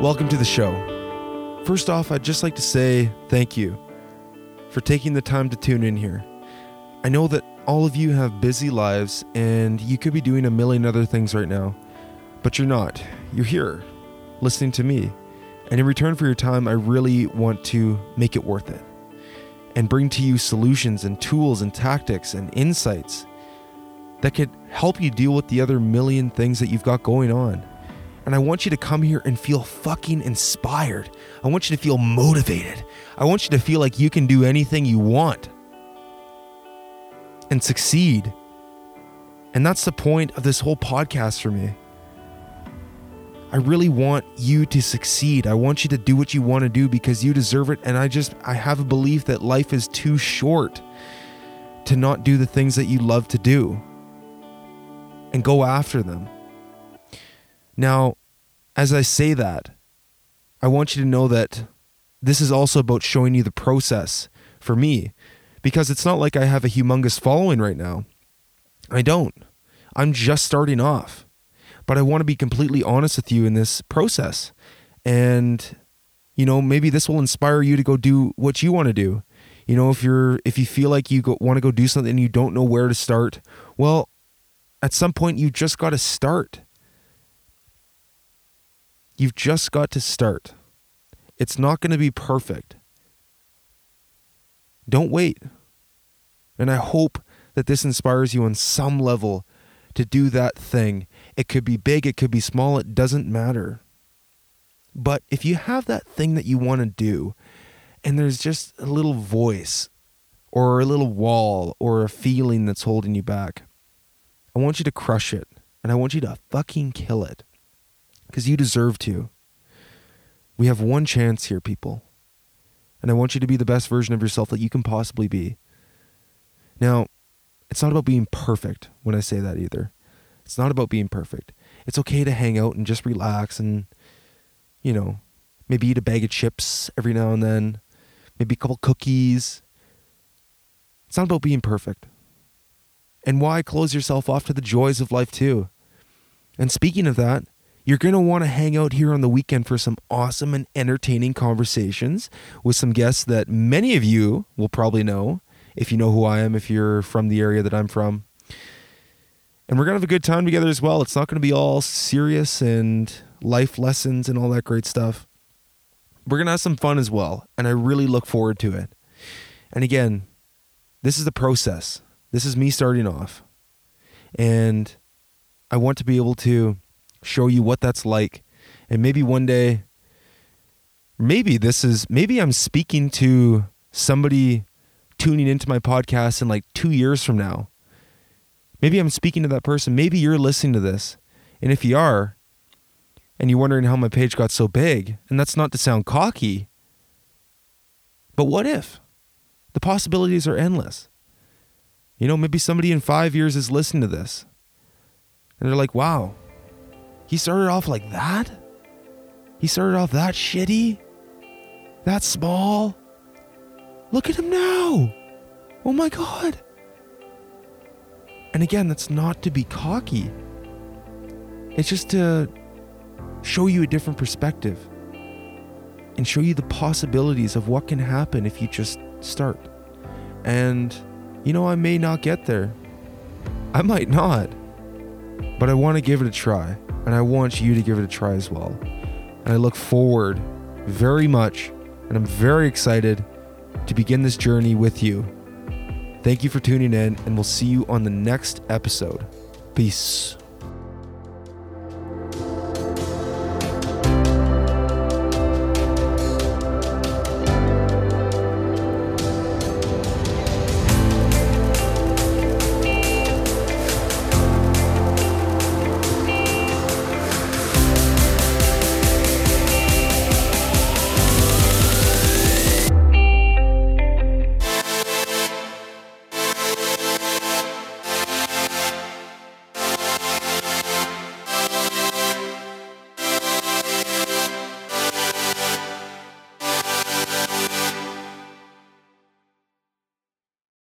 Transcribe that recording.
Welcome to the show. First off, I'd just like to say thank you for taking the time to tune in here. I know that all of you have busy lives and you could be doing a million other things right now, but you're not. You're here listening to me. And in return for your time, I really want to make it worth it and bring to you solutions and tools and tactics and insights that could help you deal with the other million things that you've got going on. And I want you to come here and feel fucking inspired. I want you to feel motivated. I want you to feel like you can do anything you want and succeed. And that's the point of this whole podcast for me. I really want you to succeed. I want you to do what you want to do because you deserve it. And I just, I have a belief that life is too short to not do the things that you love to do and go after them. Now, as I say that, I want you to know that this is also about showing you the process for me because it's not like I have a humongous following right now. I don't. I'm just starting off. But I want to be completely honest with you in this process. And you know, maybe this will inspire you to go do what you want to do. You know, if you're if you feel like you go, want to go do something and you don't know where to start, well, at some point you just got to start. You've just got to start. It's not going to be perfect. Don't wait. And I hope that this inspires you on some level to do that thing. It could be big, it could be small, it doesn't matter. But if you have that thing that you want to do, and there's just a little voice or a little wall or a feeling that's holding you back, I want you to crush it and I want you to fucking kill it because you deserve to. We have one chance here, people. And I want you to be the best version of yourself that you can possibly be. Now, it's not about being perfect when I say that either. It's not about being perfect. It's okay to hang out and just relax and, you know, maybe eat a bag of chips every now and then, maybe a couple cookies. It's not about being perfect. And why close yourself off to the joys of life too? And speaking of that, you're going to want to hang out here on the weekend for some awesome and entertaining conversations with some guests that many of you will probably know if you know who I am, if you're from the area that I'm from. And we're going to have a good time together as well. It's not going to be all serious and life lessons and all that great stuff. We're going to have some fun as well. And I really look forward to it. And again, this is the process. This is me starting off. And I want to be able to show you what that's like. And maybe one day, maybe this is, maybe I'm speaking to somebody tuning into my podcast in like two years from now. Maybe I'm speaking to that person. Maybe you're listening to this. And if you are, and you're wondering how my page got so big, and that's not to sound cocky, but what if? The possibilities are endless. You know, maybe somebody in five years is listening to this, and they're like, wow, he started off like that? He started off that shitty? That small? Look at him now! Oh my god! And again, that's not to be cocky. It's just to show you a different perspective and show you the possibilities of what can happen if you just start. And, you know, I may not get there. I might not. But I want to give it a try. And I want you to give it a try as well. And I look forward very much, and I'm very excited to begin this journey with you. Thank you for tuning in, and we'll see you on the next episode. Peace.